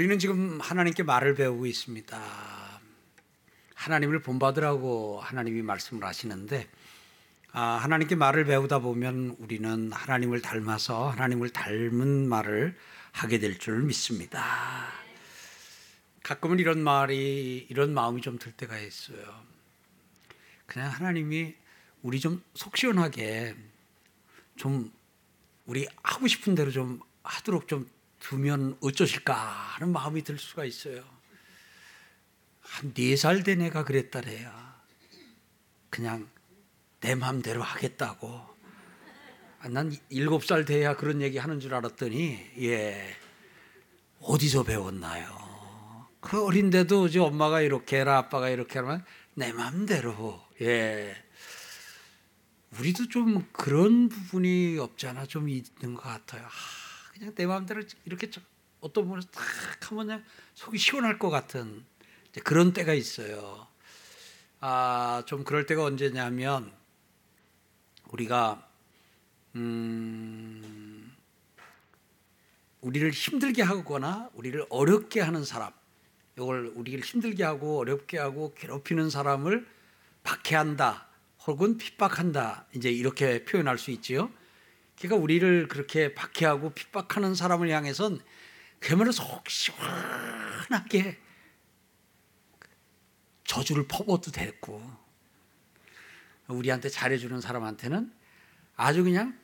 우리는 지금 하나님께 말을 배우고 있습니다. 하나님을 본받으라고 하나님이 말씀을 하시는데 아, 하나님께 말을 배우다 보면 우리는 하나님을 닮아서 하나님을 닮은 말을 하게 될 줄 믿습니다. 가끔은 이런 말이 이런 마음이 좀 들 때가 있어요. 그냥 하나님이 우리 좀 속 시원하게 좀 우리 하고 싶은 대로 좀 하도록 좀 두면 어쩌실까 하는 마음이 들 수가 있어요. 한 네 살 된 애가 그랬다래야. 그냥 내 마음대로 하겠다고. 아, 난 일곱 살 돼야 그런 얘기 하는 줄 알았더니, 예. 어디서 배웠나요? 그 어린데도 이제 엄마가 이렇게 해라, 아빠가 이렇게 하면 내 마음대로, 예. 우리도 좀 그런 부분이 없잖아. 좀 있는 것 같아요. 아, 그냥 내 마음대로 이렇게 어떤 분은 딱 하면 그냥 속이 시원할 것 같은 그런 때가 있어요. 아, 좀 그럴 때가 언제냐면 우리가 음, 우리를 힘들게 하거나 우리를 어렵게 하는 사람, 이걸 우리를 힘들게 하고 어렵게 하고 괴롭히는 사람을 박해한다, 혹은 핍박한다, 이제 이렇게 표현할 수 있지요. 그러니까 우리를 그렇게 박해하고 핍박하는 사람을 향해선 그야말로 속 시원하게 저주를 퍼부어도 됐고 우리한테 잘해주는 사람한테는 아주 그냥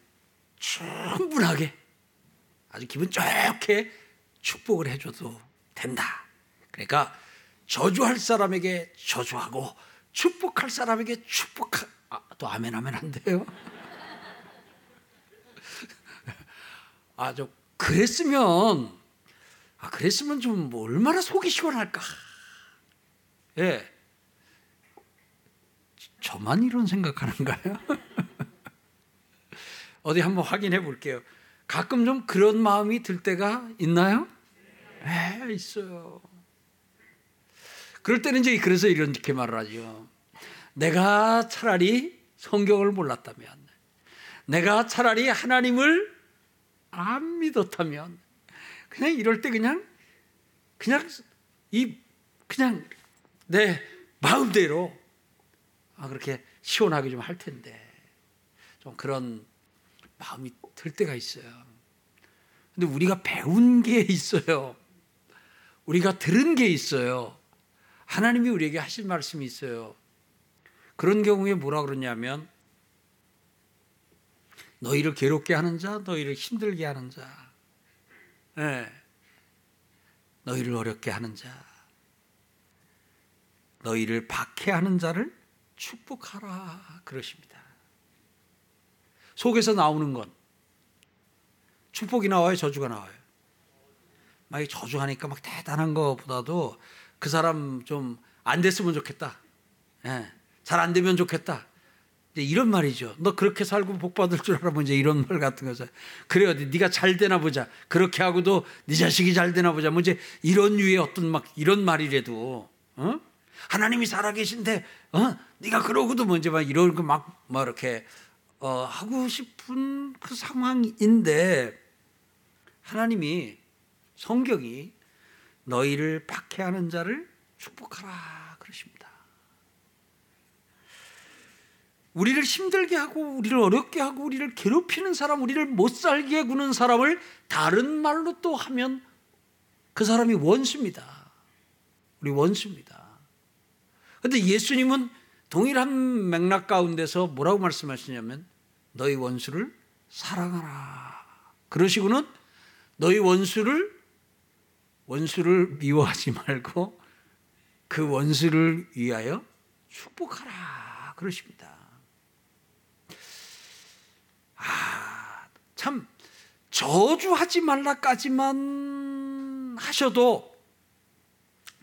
충분하게 아주 기분 좋게 축복을 해줘도 된다. 그러니까 저주할 사람에게 저주하고 축복할 사람에게 축복하 아, 또 아멘 하면 안 돼요. 아 저 그랬으면 아 그랬으면 좀 뭐 얼마나 속이 시원할까. 예. 저만 이런 생각하는가요? 어디 한번 확인해 볼게요. 가끔 좀 그런 마음이 들 때가 있나요? 네, 있어요. 그럴 때는 이제 그래서 이렇게 말을 하죠. 내가 차라리 성경을 몰랐다면, 내가 차라리 하나님을 안 믿었다면, 그냥 이럴 때 그냥, 그냥 이, 그냥 내 마음대로 아, 그렇게 시원하게 좀 할 텐데, 좀 그런 마음이 들 때가 있어요. 근데 우리가 배운 게 있어요. 우리가 들은 게 있어요. 하나님이 우리에게 하실 말씀이 있어요. 그런 경우에 뭐라 그러냐면 너희를 괴롭게 하는 자, 너희를 힘들게 하는 자, 네. 너희를 어렵게 하는 자, 너희를 박해하는 자를 축복하라 그러십니다. 속에서 나오는 건 축복이 나와요, 저주가 나와요. 막 저주하니까 막 대단한 것보다도 그 사람 좀 안 됐으면 좋겠다. 예, 잘안 되면 좋겠다. 이런 말이죠. 너 그렇게 살고 복 받을 줄 알아? 뭐 이제 이런 말 같은 거죠. 그래 어디 네가 잘 되나 보자. 그렇게 하고도 네 자식이 잘 되나 보자. 뭐 이제 이런 유의 어떤 막 이런 말이라도 어? 하나님이 살아계신데 어? 네가 그러고도 뭐 이제 막 이런 거막막 뭐 이렇게 어, 하고 싶은 그 상황인데 하나님이 성경이 너희를 박해하는 자를 축복하라 그러십니다. 우리를 힘들게 하고 우리를 어렵게 하고 우리를 괴롭히는 사람, 우리를 못 살게 구는 사람을 다른 말로 또 하면 그 사람이 원수입니다. 우리 원수입니다. 그런데 예수님은 동일한 맥락 가운데서 뭐라고 말씀하시냐면 너희 원수를 사랑하라. 그러시고는 너희 원수를 원수를 미워하지 말고 그 원수를 위하여 축복하라. 그러십니다. 참, 저주하지 말라까지만 하셔도,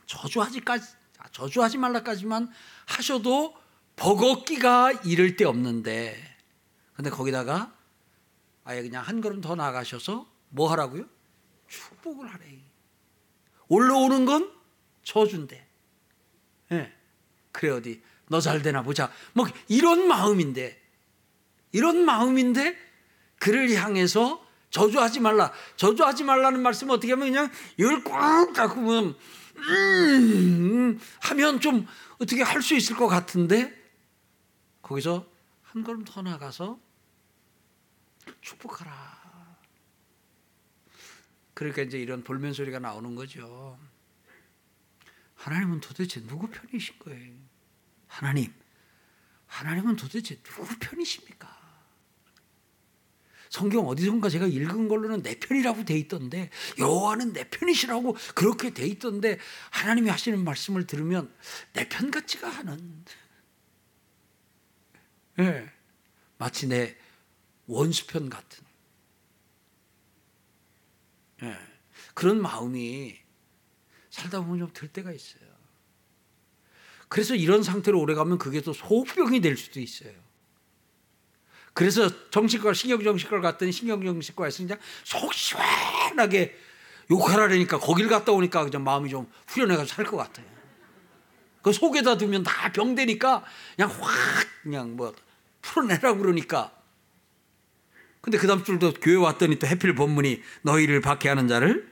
저주하지까지, 저주하지 말라까지만 하셔도 버겁기가 이를 데 없는데, 근데 거기다가 아예 그냥 한 걸음 더 나가셔서 뭐 하라고요? 축복을 하래. 올라오는 건 저준대. 예. 네. 그래 어디 너 잘 되나 보자. 뭐 이런 마음인데 이런 마음인데 그를 향해서 저주하지 말라. 저주하지 말라는 말씀 어떻게 하면 그냥 이걸 꽉 닫으면 음, 하면 좀 어떻게 할 수 있을 것 같은데 거기서 한 걸음 더 나가서 축복하라. 그러니까 이제 이런 볼멘 소리가 나오는 거죠. 하나님은 도대체 누구 편이신 거예요? 하나님, 하나님은 도대체 누구 편이십니까? 성경 어디선가 제가 읽은 걸로는 내 편이라고 돼 있던데 여호와는 내 편이시라고 그렇게 돼 있던데 하나님이 하시는 말씀을 들으면 내 편 같지가 않은 예. 네, 마치 내 원수편 같은 예. 그런 마음이 살다 보면 좀 들 때가 있어요. 그래서 이런 상태로 오래 가면 그게 또 소병이 될 수도 있어요. 그래서 정신과 신경정신과 갔더니 신경정신과에서 그냥 속 시원하게 욕하라니까 거길 갔다 오니까 그냥 마음이 좀 후련해가지고 살 것 같아요. 그 속에다 두면 다 병되니까 그냥 확 그냥 뭐 풀어내라고 그러니까. 근데 그 다음 줄도 교회 왔더니 또 해필 본문이 너희를 박해하는 자를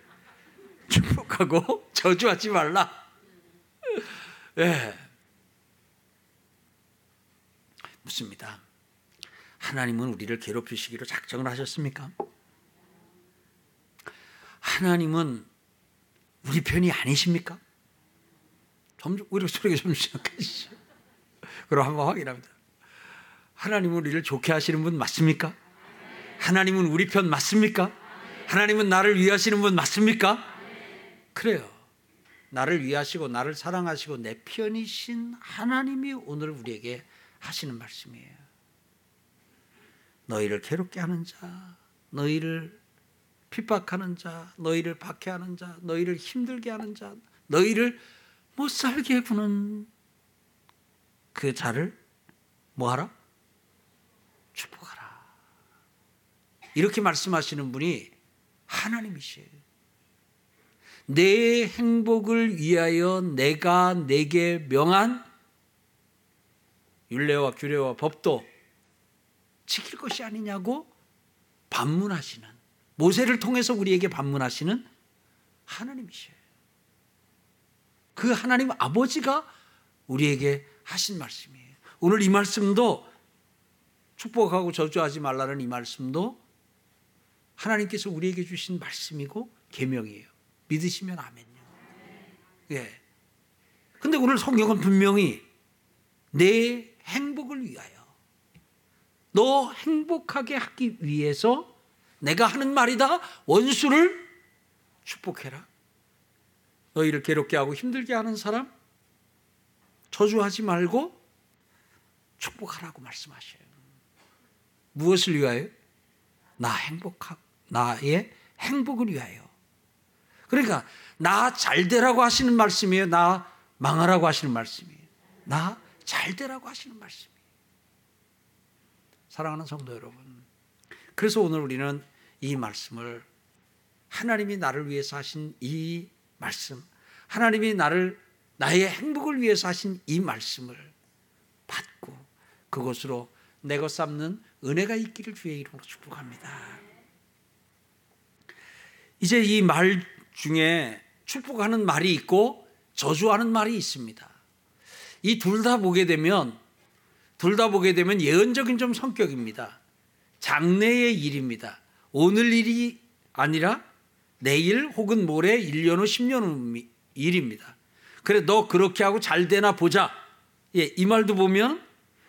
축복하고 저주하지 말라. 예. 네. 묻습니다. 하나님은 우리를 괴롭히시기로 작정을 하셨습니까? 하나님은 우리 편이 아니십니까? 점점 오히려 소리가 좀 시작하시죠. 그럼 한번 확인합니다. 하나님은 우리를 좋게 하시는 분 맞습니까? 하나님은 우리 편 맞습니까? 하나님은 나를 위하시는 분 맞습니까? 그래요. 나를 위하시고 나를 사랑하시고 내 편이신 하나님이 오늘 우리에게 하시는 말씀이에요. 너희를 괴롭게 하는 자, 너희를 핍박하는 자, 너희를 박해하는 자, 너희를 힘들게 하는 자, 너희를 못 살게 구는 그 자를 뭐하라? 축복하라. 이렇게 말씀하시는 분이 하나님이시에요. 내 행복을 위하여 내가 내게 명한 율례와 규례와 법도 지킬 것이 아니냐고 반문하시는 모세를 통해서 우리에게 반문하시는 하나님이셔요. 그 하나님 아버지가 우리에게 하신 말씀이에요. 오늘 이 말씀도 축복하고 저주하지 말라는 이 말씀도 하나님께서 우리에게 주신 말씀이고 계명이에요. 믿으시면 아멘요. 예. 근데 오늘 성경은 분명히 내 행복을 위하여 너 행복하게 하기 위해서 내가 하는 말이다. 원수를 축복해라. 너희를 괴롭게 하고 힘들게 하는 사람 저주하지 말고 축복하라고 말씀하셔요. 무엇을 위하여? 나 행복하 나의 행복을 위하여. 그러니까 나 잘되라고 하시는 말씀이에요. 나 망하라고 하시는 말씀이에요. 나 잘되라고 하시는 말씀. 사랑하는 성도 여러분. 그래서 오늘 우리는 이 말씀을 하나님이 나를 위해서 하신 이 말씀, 하나님이 나를 나의 행복을 위해서 하신 이 말씀을 받고 그것으로 내 것 삼는 은혜가 있기를 주의 이름으로 축복합니다. 이제 이 말 중에 축복하는 말이 있고 저주하는 말이 있습니다. 이 둘 다 보게 되면 둘 다 보게 되면 예언적인 좀 성격입니다. 장래의 일입니다. 오늘 일이 아니라 내일 혹은 모레 1년 후 10년 후 일입니다. 그래 너 그렇게 하고 잘 되나 보자. 예, 이 말도 보면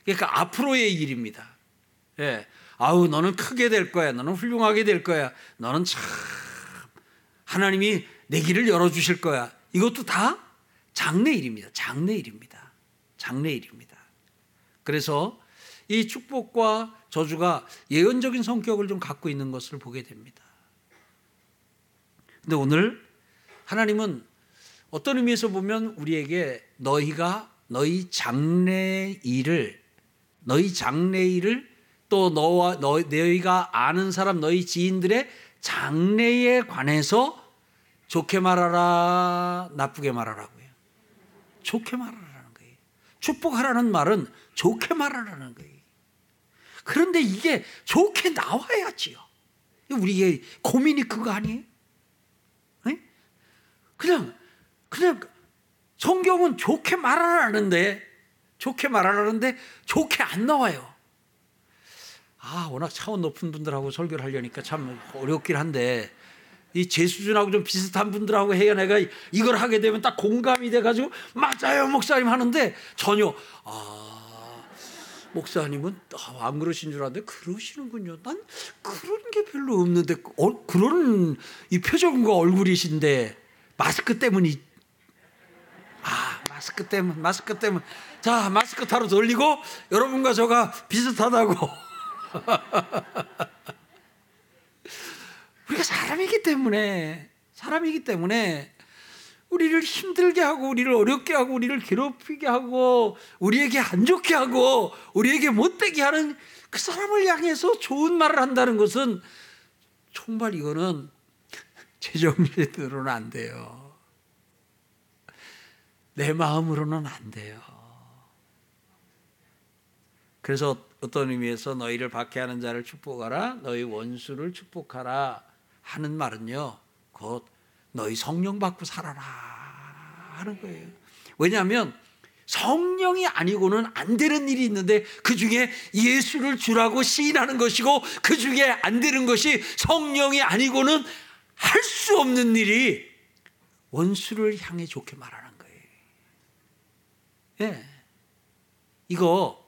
그러니까 앞으로의 일입니다. 예. 아우 너는 크게 될 거야. 너는 훌륭하게 될 거야. 너는 참 하나님이 내 길을 열어 주실 거야. 이것도 다 장래 일입니다. 장래 일입니다. 장래 일입니다. 그래서 이 축복과 저주가 예언적인 성격을 좀 갖고 있는 것을 보게 됩니다. 근데 오늘 하나님은 어떤 의미에서 보면 우리에게 너희가 너희 장래 일을 너희 장래 일을 또 너와 너, 너희가 아는 사람 너희 지인들의 장래에 관해서 좋게 말하라 나쁘게 말하라고요. 좋게 거예요. 축복하라는 말은 좋게 말하라는 거예요. 그런데 이게 좋게 나와야지요. 우리의 고민이 그거 아니에요? 네? 그냥 그냥 성경은 좋게 말하라는데 좋게 말하라는데 좋게 안 나와요. 아 워낙 차원 높은 분들하고 설교를 하려니까 참 어렵긴 한데 이제 수준하고 좀 비슷한 분들하고 해야 내가 이걸 하게 되면 딱 공감이 돼가지고 맞아요 목사님 하는데 전혀 아 목사님은 아, 안 그러신 줄 알았는데 그러시는군요. 난 그런 게 별로 없는데 어, 그런 이 표정과 얼굴이신데 마스크 때문이 아 마스크 때문 마스크 때문 자 마스크 타로 돌리고 여러분과 저가 비슷하다고 우리가 사람이기 때문에 사람이기 때문에 우리를 힘들게 하고 우리를 어렵게 하고 우리를 괴롭히게 하고 우리에게 안 좋게 하고 우리에게 못되게 하는 그 사람을 향해서 좋은 말을 한다는 것은 정말 이거는 제 정신으로는 안 돼요. 내 마음으로는 안 돼요. 그래서 어떤 의미에서 너희를 박해하는 자를 축복하라 너희 원수를 축복하라 하는 말은요. 곧 너희 성령 받고 살아라 하는 거예요. 왜냐하면 성령이 아니고는 안 되는 일이 있는데 그 중에 예수를 주라고 시인하는 것이고 그 중에 안 되는 것이 성령이 아니고는 할 수 없는 일이 원수를 향해 좋게 말하는 거예요. 예. 이거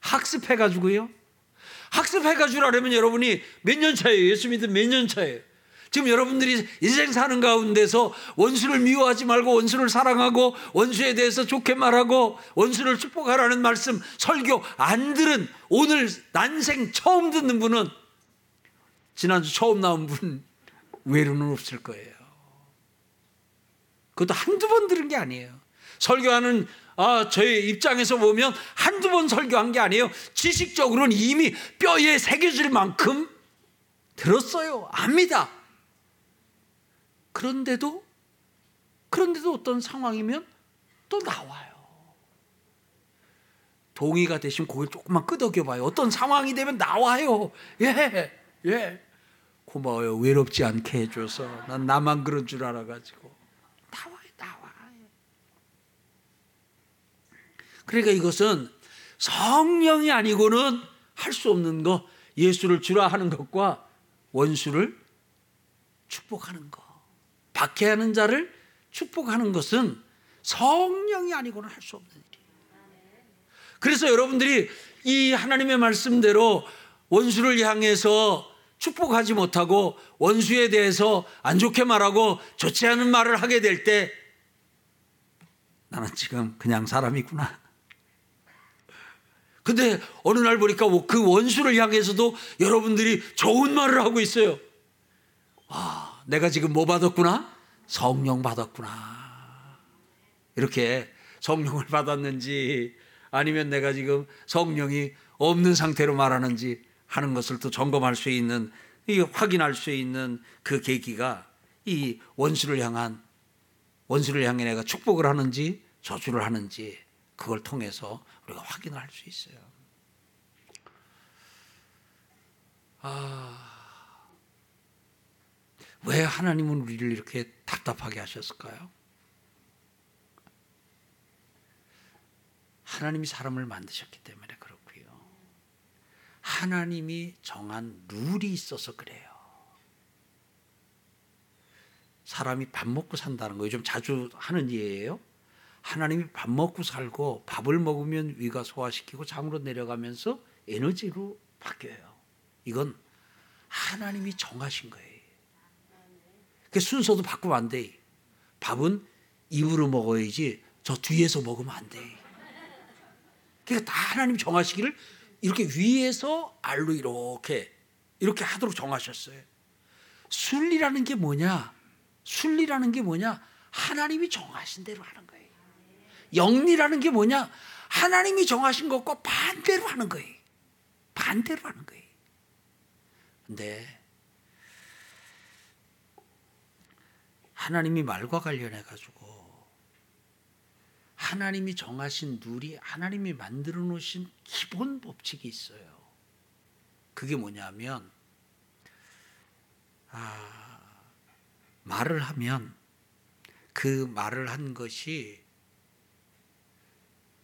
학습해가지고요. 학습해가지고 하려면 여러분이 몇 년 차예요? 예수 믿은 몇 년 차예요? 지금 여러분들이 인생 사는 가운데서 원수를 미워하지 말고 원수를 사랑하고 원수에 대해서 좋게 말하고 원수를 축복하라는 말씀 설교 안 들은 오늘 난생 처음 듣는 분은 지난주 처음 나온 분 외로는 없을 거예요. 그것도 한두 번 들은 게 아니에요. 설교하는 아, 저의 입장에서 보면 한두 번 설교한 게 아니에요. 지식적으로는 이미 뼈에 새겨질 만큼 들었어요. 압니다. 그런데도 그런데도 어떤 상황이면 또 나와요. 동의가 되시면 고개 조금만 끄덕여 봐요. 어떤 상황이 되면 나와요. 예. 예. 고마워요. 외롭지 않게 해 줘서. 난 나만 그런 줄 알아 가지고. 나와요, 나와. 그러니까 이것은 성령이 아니고는 할 수 없는 거, 예수를 주라 하는 것과 원수를 축복하는 거. 박해하는 자를 축복하는 것은 성령이 아니고는 할 수 없는 일이에요. 그래서 여러분들이 이 하나님의 말씀대로 원수를 향해서 축복하지 못하고 원수에 대해서 안 좋게 말하고 좋지 않은 말을 하게 될 때 나는 지금 그냥 사람이구나. 근데 어느 날 보니까 그 원수를 향해서도 여러분들이 좋은 말을 하고 있어요. 와, 내가 지금 뭐 받았구나? 성령 받았구나. 이렇게 성령을 받았는지 아니면 내가 지금 성령이 없는 상태로 말하는지 하는 것을 또 점검할 수 있는 확인할 수 있는 그 계기가 이 원수를 향한 원수를 향해 내가 축복을 하는지 저주를 하는지 그걸 통해서 우리가 확인을 할수 있어요. 아, 왜 하나님은 우리를 이렇게 답답하게 하셨을까요? 하나님이 사람을 만드셨기 때문에 그렇고요. 하나님이 정한 룰이 있어서 그래요. 사람이 밥 먹고 산다는 거예요. 좀 자주 하는 예예요. 하나님이 밥 먹고 살고 밥을 먹으면 위가 소화시키고 장으로 내려가면서 에너지로 바뀌어요. 이건 하나님이 정하신 거예요. 그 순서도 바꾸면 안 돼. 밥은 입으로 먹어야지 저 뒤에서 먹으면 안 돼. 그러니까 다 하나님 정하시기를 이렇게 위에서 알로 이렇게 이렇게 하도록 정하셨어요. 순리라는 게 뭐냐? 순리라는 게 뭐냐? 하나님이 정하신 대로 하는 거예요. 영리라는 게 뭐냐? 하나님이 정하신 것과 반대로 하는 거예요. 반대로 하는 거예요. 근데 하나님이 말과 관련해 가지고 하나님이 정하신 룰이 하나님이 만들어 놓으신 기본 법칙이 있어요. 그게 뭐냐면 아, 말을 하면 그 말을 한 것이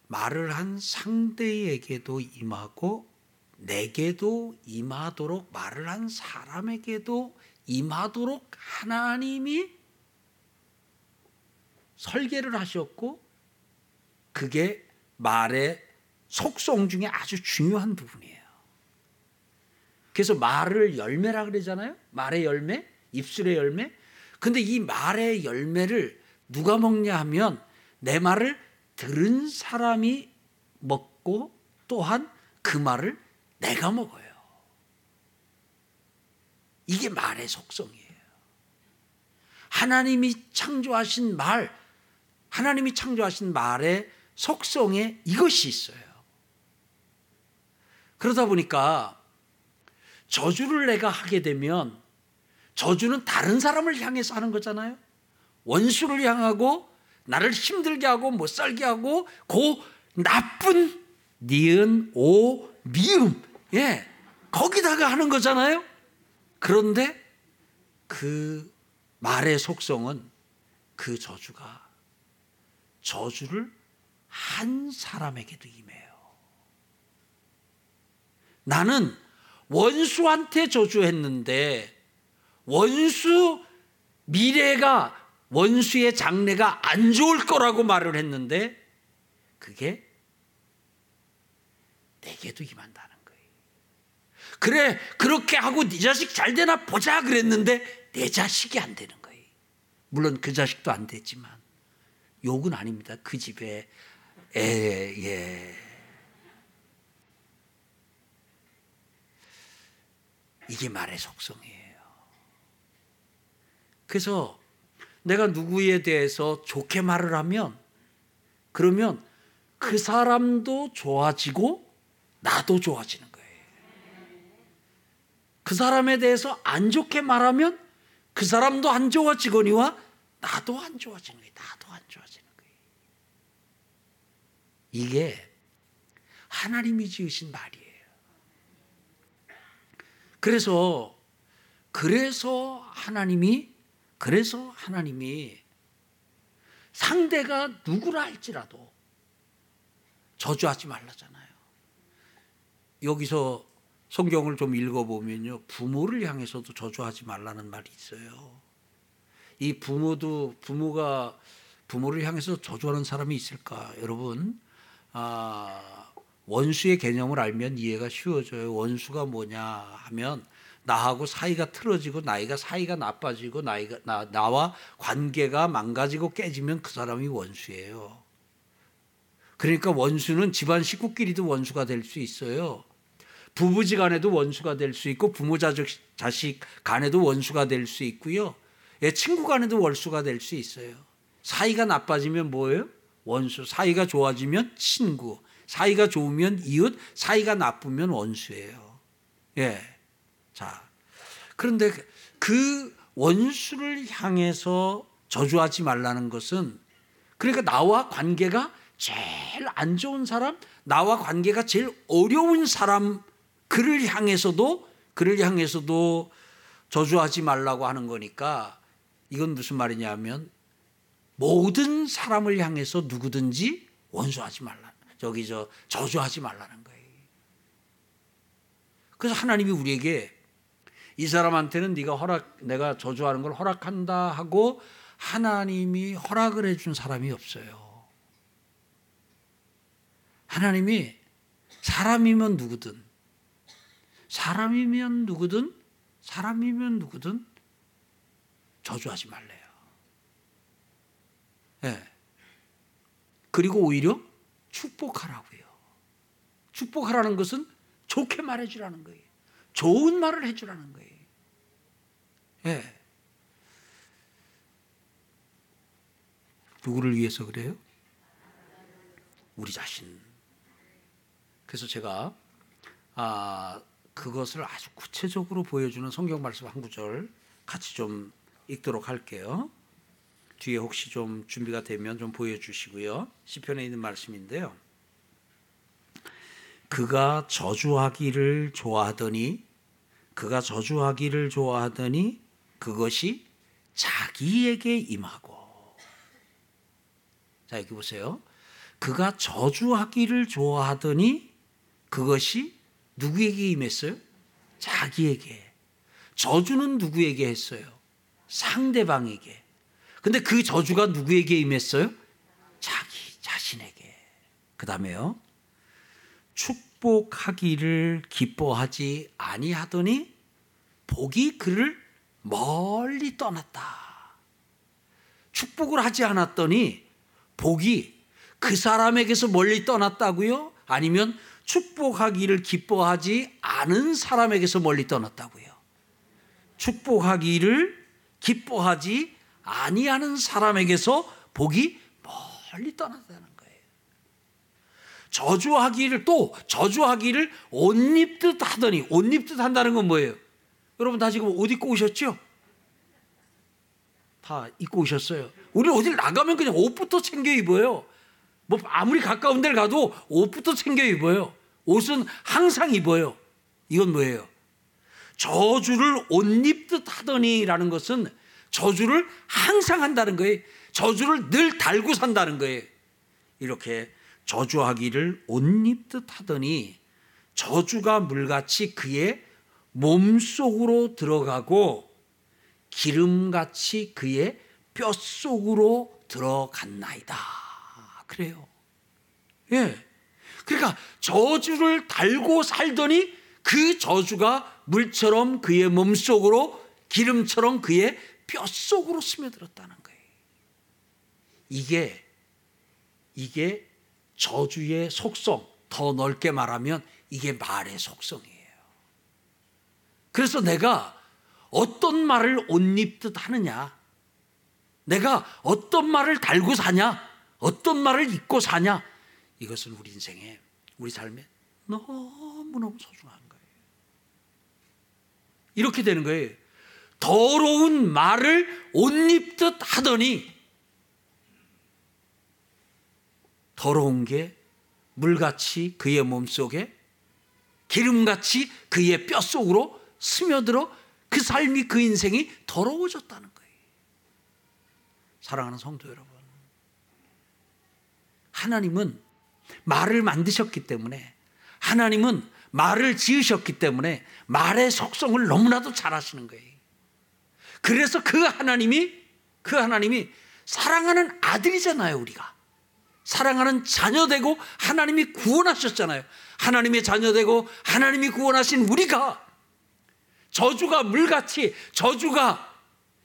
말을 한 상대에게도 임하고 내게도 임하도록 말을 한 사람에게도 임하도록 하나님이 설계를 하셨고 그게 말의 속성 중에 아주 중요한 부분이에요. 그래서 말을 열매라 그러잖아요. 말의 열매, 입술의 열매. 근데 이 말의 열매를 누가 먹냐 하면 내 말을 들은 사람이 먹고 또한 그 말을 내가 먹어요. 이게 말의 속성이에요. 하나님이 창조하신 말, 하나님이 창조하신 말의 속성에 이것이 있어요. 그러다 보니까 저주를 내가 하게 되면 저주는 다른 사람을 향해서 하는 거잖아요. 원수를 향하고 나를 힘들게 하고 못 살게 하고 고 나쁜 니은 오 미음 예 거기다가 하는 거잖아요. 그런데 그 말의 속성은 그 저주가 저주를 한 사람에게도 임해요. 나는 원수한테 저주했는데 원수 미래가 원수의 장래가 안 좋을 거라고 말을 했는데 그게 내게도 임한다는 거예요. 그래 그렇게 하고 네 자식 잘 되나 보자 그랬는데 내 자식이 안 되는 거예요. 물론 그 자식도 안 됐지만 욕은 아닙니다. 그 집에 에, 예. 이게 말의 속성이에요. 그래서 내가 누구에 대해서 좋게 말을 하면 그러면 그 사람도 좋아지고 나도 좋아지는 거예요. 그 사람에 대해서 안 좋게 말하면 그 사람도 안 좋아지거니와 나도 안 좋아지는 거예요. 나도 안 거예요. 이게 하나님이 지으신 말이에요. 그래서 그래서 하나님이 그래서 하나님이 상대가 누구라 할지라도 저주하지 말라잖아요. 여기서 성경을 좀 읽어보면요. 부모를 향해서도 저주하지 말라는 말이 있어요. 이 부모도, 부모가 부모를 향해서 저주하는 사람이 있을까? 여러분, 아, 원수의 개념을 알면 이해가 쉬워져요. 원수가 뭐냐 하면 나하고 사이가 틀어지고 나이가 사이가 나빠지고 나이가 나, 나와 관계가 망가지고 깨지면 그 사람이 원수예요. 그러니까 원수는 집안 식구끼리도 원수가 될 수 있어요. 부부지 간에도 원수가 될 수 있고 부모 자식 자식 간에도 원수가 될 수 있고요. 예, 친구 간에도 원수가 될 수 있어요. 사이가 나빠지면 뭐예요? 원수. 사이가 좋아지면 친구. 사이가 좋으면 이웃. 사이가 나쁘면 원수예요. 예. 자. 그런데 그 원수를 향해서 저주하지 말라는 것은 그러니까 나와 관계가 제일 안 좋은 사람, 나와 관계가 제일 어려운 사람 그를 향해서도 그를 향해서도 저주하지 말라고 하는 거니까 이건 무슨 말이냐면 모든 사람을 향해서 누구든지 원수하지 말라. 저기 저 저주하지 말라는 거예요. 그래서 하나님이 우리에게 이 사람한테는 네가 허락 내가 저주하는 걸 허락한다 하고 하나님이 허락을 해준 사람이 없어요. 하나님이 사람이면 누구든 사람이면 누구든 사람이면 누구든 저주하지 말래요. 예. 네. 그리고 오히려 축복하라고요. 축복하라는 것은 좋게 말해주라는 거예요. 좋은 말을 해주라는 거예요. 예. 네. 누구를 위해서 그래요? 우리 자신. 그래서 제가 아 그것을 아주 구체적으로 보여주는 성경 말씀 한 구절 같이 좀 읽도록 할게요. 뒤에 혹시 좀 준비가 되면 좀 보여주시고요. 시편에 있는 말씀인데요. 그가 저주하기를 좋아하더니 그가 저주하기를 좋아하더니 그것이 자기에게 임하고 자 여기 보세요. 그가 저주하기를 좋아하더니 그것이 누구에게 임했어요? 자기에게. 저주는 누구에게 했어요? 상대방에게. 근데 그 저주가 누구에게 임했어요? 자기 자신에게. 그 다음에요. 축복하기를 기뻐하지 아니하더니 복이 그를 멀리 떠났다. 축복을 하지 않았더니 복이 그 사람에게서 멀리 떠났다고요? 아니면 축복하기를 기뻐하지 않은 사람에게서 멀리 떠났다고요? 축복하기를 기뻐하지 아니하는 사람에게서 복이 멀리 떠났다는 거예요. 저주하기를 또 저주하기를 옷 입듯 하더니 옷 입듯 한다는 건 뭐예요? 여러분 다 지금 옷 입고 오셨죠? 다 입고 오셨어요. 우리 어딜 나가면 그냥 옷부터 챙겨 입어요. 뭐 아무리 가까운 데를 가도 옷부터 챙겨 입어요. 옷은 항상 입어요. 이건 뭐예요? 저주를 옷 입듯 하더니라는 것은 저주를 항상 한다는 거예요. 저주를 늘 달고 산다는 거예요. 이렇게 저주하기를 옷 입듯 하더니 저주가 물같이 그의 몸속으로 들어가고 기름같이 그의 뼛속으로 들어갔나이다. 그래요. 예. 그러니까 저주를 달고 살더니 그 저주가 물처럼 그의 몸속으로 기름처럼 그의 뼛속으로 스며들었다는 거예요. 이게 이게 저주의 속성, 더 넓게 말하면 이게 말의 속성이에요. 그래서 내가 어떤 말을 옷 입듯 하느냐, 내가 어떤 말을 달고 사냐, 어떤 말을 입고 사냐, 이것은 우리 인생에, 우리 삶에 너무너무 소중한 거예요. 이렇게 되는 거예요. 더러운 말을 옷 입듯 하더니 더러운 게 물같이 그의 몸속에 기름같이 그의 뼛속으로 스며들어 그 삶이 그 인생이 더러워졌다는 거예요. 사랑하는 성도 여러분. 하나님은 말을 만드셨기 때문에 하나님은 말을 지으셨기 때문에 말의 속성을 너무나도 잘 아시는 거예요. 그래서 그 하나님이 그 하나님이 사랑하는 아들이잖아요, 우리가. 사랑하는 자녀 되고 하나님이 구원하셨잖아요. 하나님의 자녀 되고 하나님이 구원하신 우리가 저주가 물같이 저주가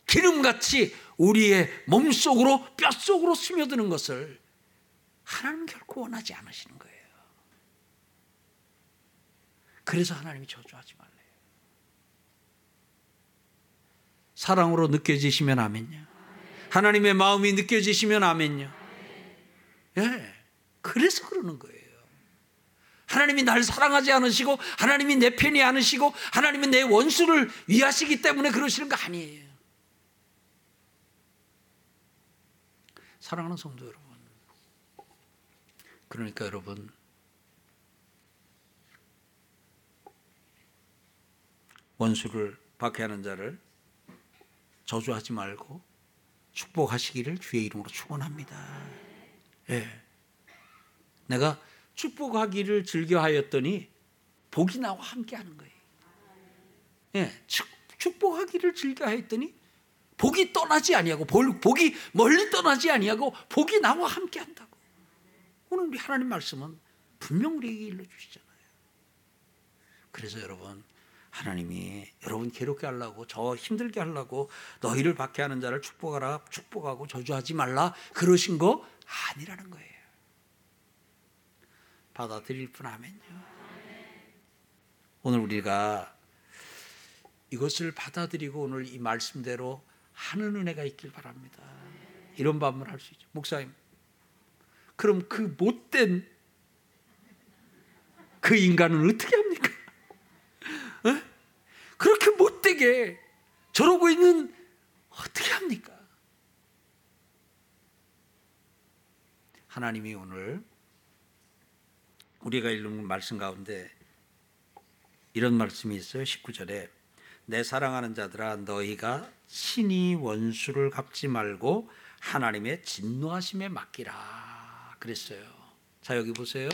기름같이 우리의 몸속으로 뼛속으로 스며드는 것을 하나님 결코 원하지 않으시는 거예요. 그래서 하나님이 저주하지 말래요. 사랑으로 느껴지시면 아멘요. 하나님의 마음이 느껴지시면 아멘요. 예. 그래서 그러는 거예요. 하나님이 날 사랑하지 않으시고 하나님이 내 편이 않으시고 하나님이 내 원수를 위하시기 때문에 그러시는 거 아니에요. 사랑하는 성도 여러분. 그러니까 여러분 원수를 박해하는 자를 저주하지 말고 축복하시기를 주의 이름으로 축원합니다. 예. 내가 축복하기를 즐겨하였더니 복이 나와 함께하는 거예요. 예, 축복하기를 즐겨하였더니 복이 떠나지 아니하고 복이 멀리 떠나지 아니하고 복이 나와 함께한다고. 오늘 우리 하나님 말씀은 분명 우리에게 일러 주시잖아요. 그래서 여러분 하나님이 여러분 괴롭게 하려고 저 힘들게 하려고 너희를 박해하는 자를 축복하라 축복하고 저주하지 말라 그러신 거 아니라는 거예요. 받아들일 뿐 아멘요. 오늘 우리가 이것을 받아들이고 오늘 이 말씀대로 하는 은혜가 있길 바랍니다. 이런 반문을 할 수 있죠. 목사님, 그럼 그 못된 그 인간은 어떻게 합니까? 어? 그렇게 못되게 저러고 있는 어떻게 합니까? 하나님이 오늘 우리가 읽는 말씀 가운데 이런 말씀이 있어요. 19절에 내 사랑하는 자들아 너희가 신이 원수를 갚지 말고 하나님의 진노하심에 맡기라 그랬어요. 자 여기 보세요.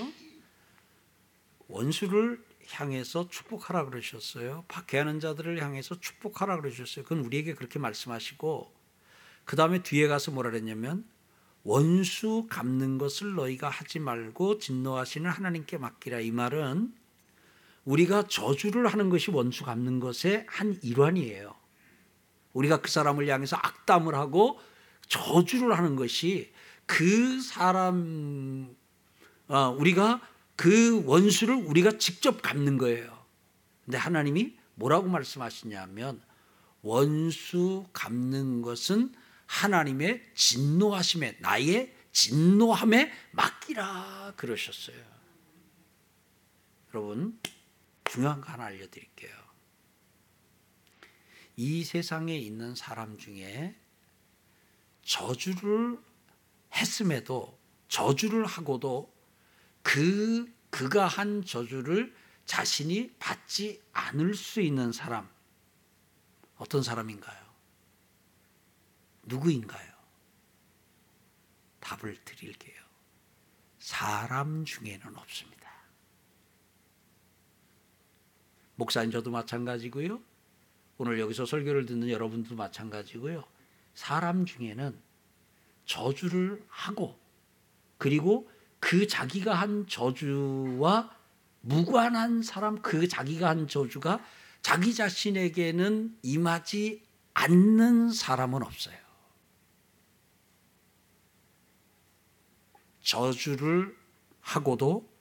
원수를 향해서 축복하라 그러셨어요. 박해하는 자들을 향해서 축복하라 그러셨어요. 그건 우리에게 그렇게 말씀하시고 그 다음에 뒤에 가서 뭐라 그랬냐면 원수 갚는 것을 너희가 하지 말고 진노하시는 하나님께 맡기라 이 말은 우리가 저주를 하는 것이 원수 갚는 것의 한 일환이에요. 우리가 그 사람을 향해서 악담을 하고 저주를 하는 것이 그 사람 어, 우리가 그 원수를 우리가 직접 갚는 거예요. 근데 하나님이 뭐라고 말씀하시냐면 원수 갚는 것은 하나님의 진노하심에 나의 진노함에 맡기라 그러셨어요. 여러분 중요한 거 하나 알려드릴게요. 이 세상에 있는 사람 중에 저주를 했음에도 저주를 하고도 그 그가 한 저주를 자신이 받지 않을 수 있는 사람 어떤 사람인가요? 누구인가요? 답을 드릴게요. 사람 중에는 없습니다. 목사님 저도 마찬가지고요. 오늘 여기서 설교를 듣는 여러분도 마찬가지고요. 사람 중에는 저주를 하고 그리고 그 자기가 한 저주와 무관한 사람 그 자기가 한 저주가 자기 자신에게는 임하지 않는 사람은 없어요. 저주를 하고도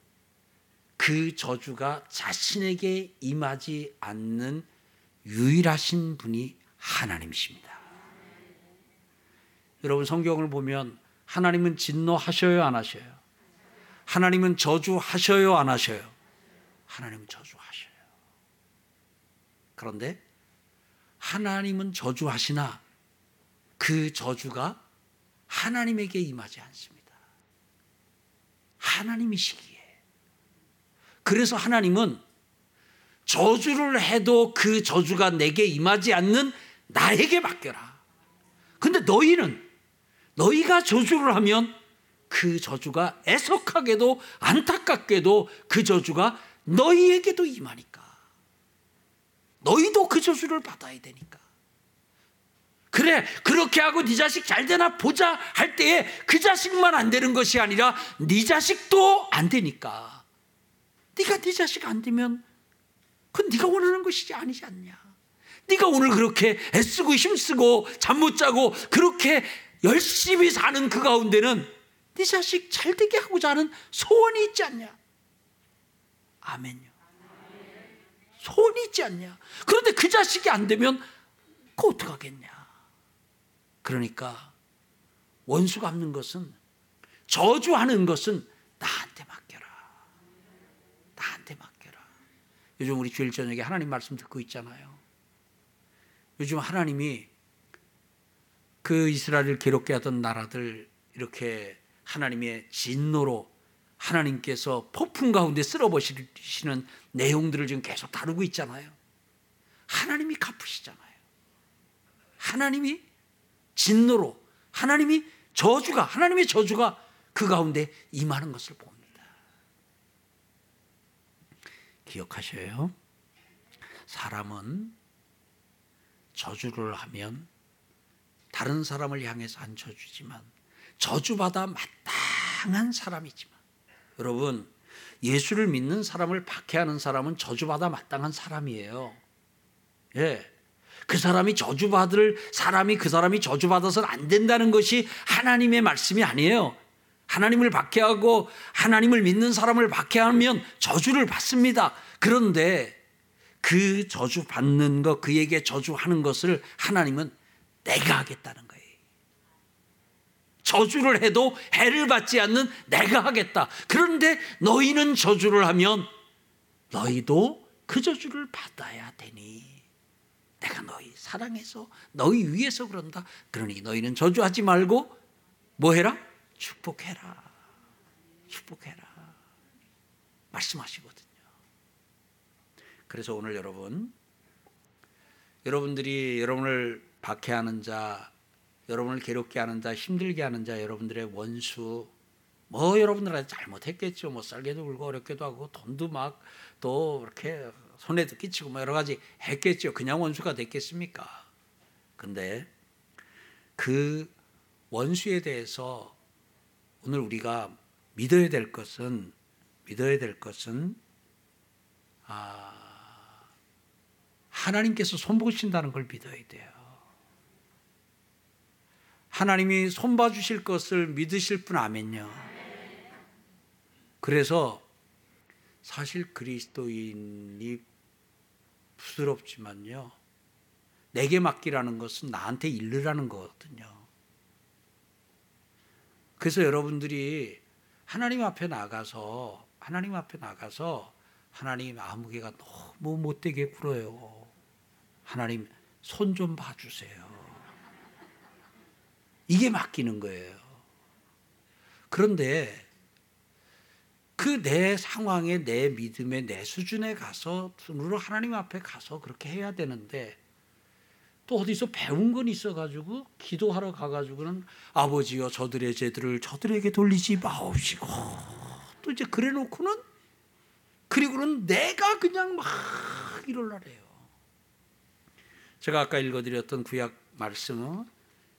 그 저주가 자신에게 임하지 않는 유일하신 분이 하나님이십니다. 여러분 성경을 보면 하나님은 진노하셔요 안 하셔요? 하나님은 저주하셔요 안 하셔요? 하나님은 저주하셔요. 그런데 하나님은 저주하시나 그 저주가 하나님에게 임하지 않습니다. 하나님이시기에. 그래서 하나님은 저주를 해도 그 저주가 내게 임하지 않는 나에게 맡겨라. 근데 너희는 너희가 저주를 하면 그 저주가 애석하게도 안타깝게도 그 저주가 너희에게도 임하니까. 너희도 그 저주를 받아야 되니까. 그래 그렇게 하고 네 자식 잘 되나 보자 할 때에 그 자식만 안 되는 것이 아니라 네 자식도 안 되니까. 네가 네 자식 안 되면 그건 네가 원하는 것이지 아니지 않냐. 네가 오늘 그렇게 애쓰고 힘쓰고 잠 못 자고 그렇게 열심히 사는 그 가운데는 네 자식 잘 되게 하고자 하는 소원이 있지 않냐. 아멘요. 소원이 있지 않냐. 그런데 그 자식이 안 되면 그 어떡하겠냐. 그러니까 원수 갚는 것은 저주하는 것은 나한테 맡겨라. 나한테 맡겨라. 요즘 우리 주일 저녁에 하나님 말씀 듣고 있잖아요. 요즘 하나님이 그 이스라엘을 괴롭게 하던 나라들 이렇게 하나님의 진노로 하나님께서 폭풍 가운데 쓸어버리시는 내용들을 지금 계속 다루고 있잖아요. 하나님이 갚으시잖아요. 하나님이 진노로 하나님이 저주가 하나님의 저주가 그 가운데 임하는 것을 봅니다. 기억하셔요. 사람은 저주를 하면 다른 사람을 향해서 한 저주지만 저주받아 마땅한 사람이지만 여러분 예수를 믿는 사람을 박해하는 사람은 저주받아 마땅한 사람이에요. 예. 그 사람이 저주받을 사람이 그 사람이 저주받아서는 안 된다는 것이 하나님의 말씀이 아니에요. 하나님을 박해하고 하나님을 믿는 사람을 박해하면 저주를 받습니다. 그런데 그 저주 받는 것, 그에게 저주하는 것을 하나님은 내가 하겠다는. 저주를 해도 해를 받지 않는 내가 하겠다. 그런데 너희는 저주를 하면 너희도 그 저주를 받아야 되니. 내가 너희 사랑해서 너희 위해서 그런다. 그러니 너희는 저주하지 말고 뭐 해라? 축복해라. 축복해라. 말씀하시거든요. 그래서 오늘 여러분 여러분들이 여러분을 박해하는 자, 여러분을 괴롭게 하는 자, 힘들게 하는 자, 여러분들의 원수, 뭐 여러분들한테 잘못했겠죠. 뭐 쌀게도 굴고 어렵게도 하고 돈도 막 또 이렇게 손에도 끼치고 뭐 여러 가지 했겠죠. 그냥 원수가 됐겠습니까? 근데 그 원수에 대해서 오늘 우리가 믿어야 될 것은 믿어야 될 것은 아 하나님께서 손보신다는 걸 믿어야 돼요. 하나님이 손봐 주실 것을 믿으실 분 아멘요. 그래서 사실 그리스도인이 부드럽지만요. 내게 맡기라는 것은 나한테 일르라는 거거든요. 그래서 여러분들이 하나님 앞에 나가서 하나님 앞에 나가서 하나님 아무개가 너무 못되게 굴어요. 하나님 손 좀 봐주세요. 이게 맡기는 거예요. 그런데 그 내 상황에 내 믿음에 내 수준에 가서 눈으로 하나님 앞에 가서 그렇게 해야 되는데 또 어디서 배운 건 있어가지고 기도하러 가가지고는 아버지여 저들의 죄들을 저들에게 돌리지 마옵시고 또 이제 그래놓고는 그리고는 내가 그냥 막 이럴라래요. 제가 아까 읽어드렸던 구약 말씀은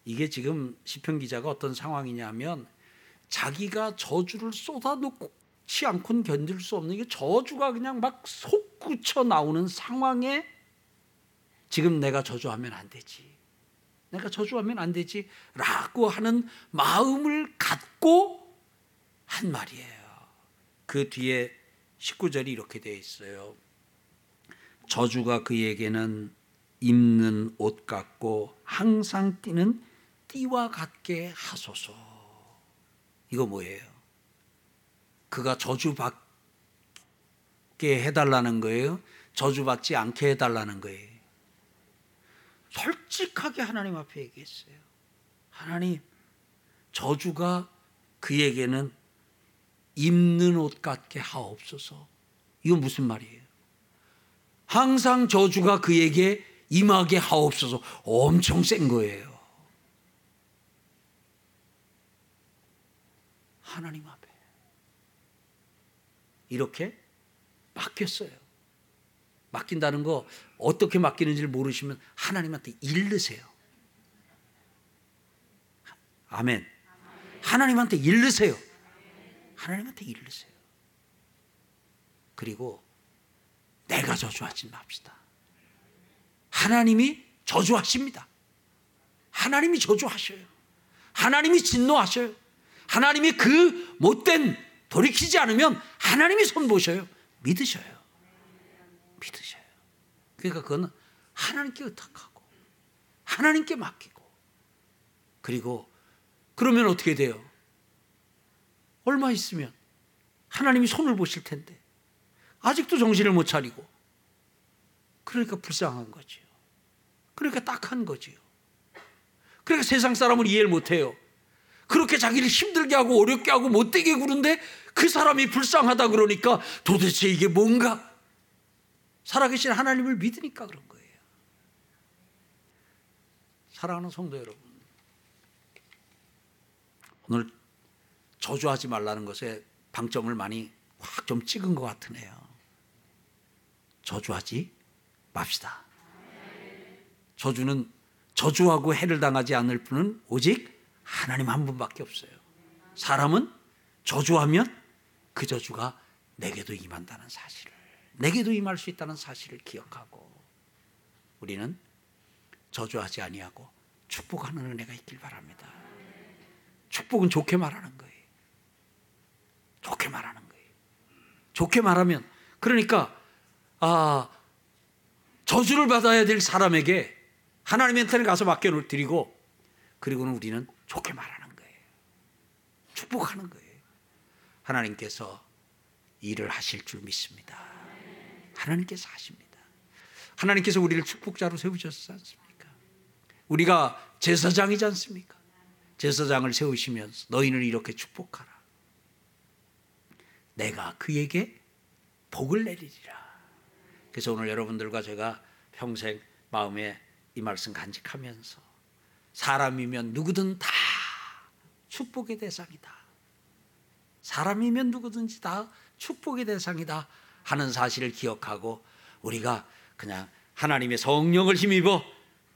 이게 지금 시편 기자가 어떤 상황이냐면 자기가 저주를 쏟아놓고 치 않고는 견딜 수 없는 게 저주가 그냥 막 솟구쳐 나오는 상황에 지금 내가 저주하면 안 되지. 내가 저주하면 안 되지. 라고 하는 마음을 갖고 한 말이에요. 그 뒤에 19절이 이렇게 되어 있어요. 저주가 그에게는 입는 옷 같고 항상 뛰는 띠와 같게 하소서. 이거 뭐예요? 그가 저주받게 해달라는 거예요? 저주받지 않게 해달라는 거예요? 솔직하게 하나님 앞에 얘기했어요. 하나님, 저주가 그에게는 입는 옷 같게 하옵소서. 이거 무슨 말이에요? 항상 저주가 그에게 임하게 하옵소서. 엄청 센 거예요. 하나님 앞에. 이렇게 맡겼어요. 맡긴다는 거 어떻게 맡기는지를 모르시면 하나님한테 일르세요. 아멘. 하나님한테 일르세요. 하나님한테 일르세요. 그리고 내가 저주하지 맙시다. 하나님이 저주하십니다. 하나님이 저주하셔요. 하나님이 진노하셔요. 하나님이 그 못된 돌이키지 않으면 하나님이 손보셔요. 믿으셔요. 믿으셔요. 그러니까 그건 하나님께 의탁하고 하나님께 맡기고 그리고 그러면 어떻게 돼요? 얼마 있으면 하나님이 손을 보실 텐데 아직도 정신을 못 차리고 그러니까 불쌍한 거지요. 그러니까 딱한 거지요. 그러니까 세상 사람을 이해를 못 해요. 그렇게 자기를 힘들게 하고 어렵게 하고 못되게 구는데 그 사람이 불쌍하다 그러니까 도대체 이게 뭔가 살아계신 하나님을 믿으니까 그런 거예요. 사랑하는 성도 여러분, 오늘 저주하지 말라는 것에 방점을 많이 확 좀 찍은 것 같으네요. 저주하지 맙시다. 저주는 저주하고 해를 당하지 않을 분은 오직 하나님 한 분밖에 없어요. 사람은 저주하면 그 저주가 내게도 임한다는 사실을, 내게도 임할 수 있다는 사실을 기억하고 우리는 저주하지 아니하고 축복하는 은혜가 있길 바랍니다. 축복은 좋게 말하는 거예요. 좋게 말하는 거예요. 좋게 말하면 그러니까 아 저주를 받아야 될 사람에게 하나님한테 가서 맡겨 드리고 그리고는 우리는 좋게 말하는 거예요. 축복하는 거예요. 하나님께서 일을 하실 줄 믿습니다. 하나님께서 하십니다. 하나님께서 우리를 축복자로 세우셨지 않습니까? 우리가 제사장이지 않습니까? 제사장을 세우시면서 너희는 이렇게 축복하라. 내가 그에게 복을 내리리라. 그래서 오늘 여러분들과 제가 평생 마음에 이 말씀 간직하면서 사람이면 누구든 다 축복의 대상이다. 사람이면 누구든지 다 축복의 대상이다 하는 사실을 기억하고 우리가 그냥 하나님의 성령을 힘입어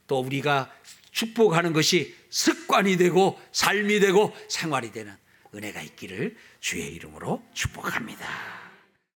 또 우리가 축복하는 것이 습관이 되고 삶이 되고 생활이 되는 은혜가 있기를 주의 이름으로 축복합니다.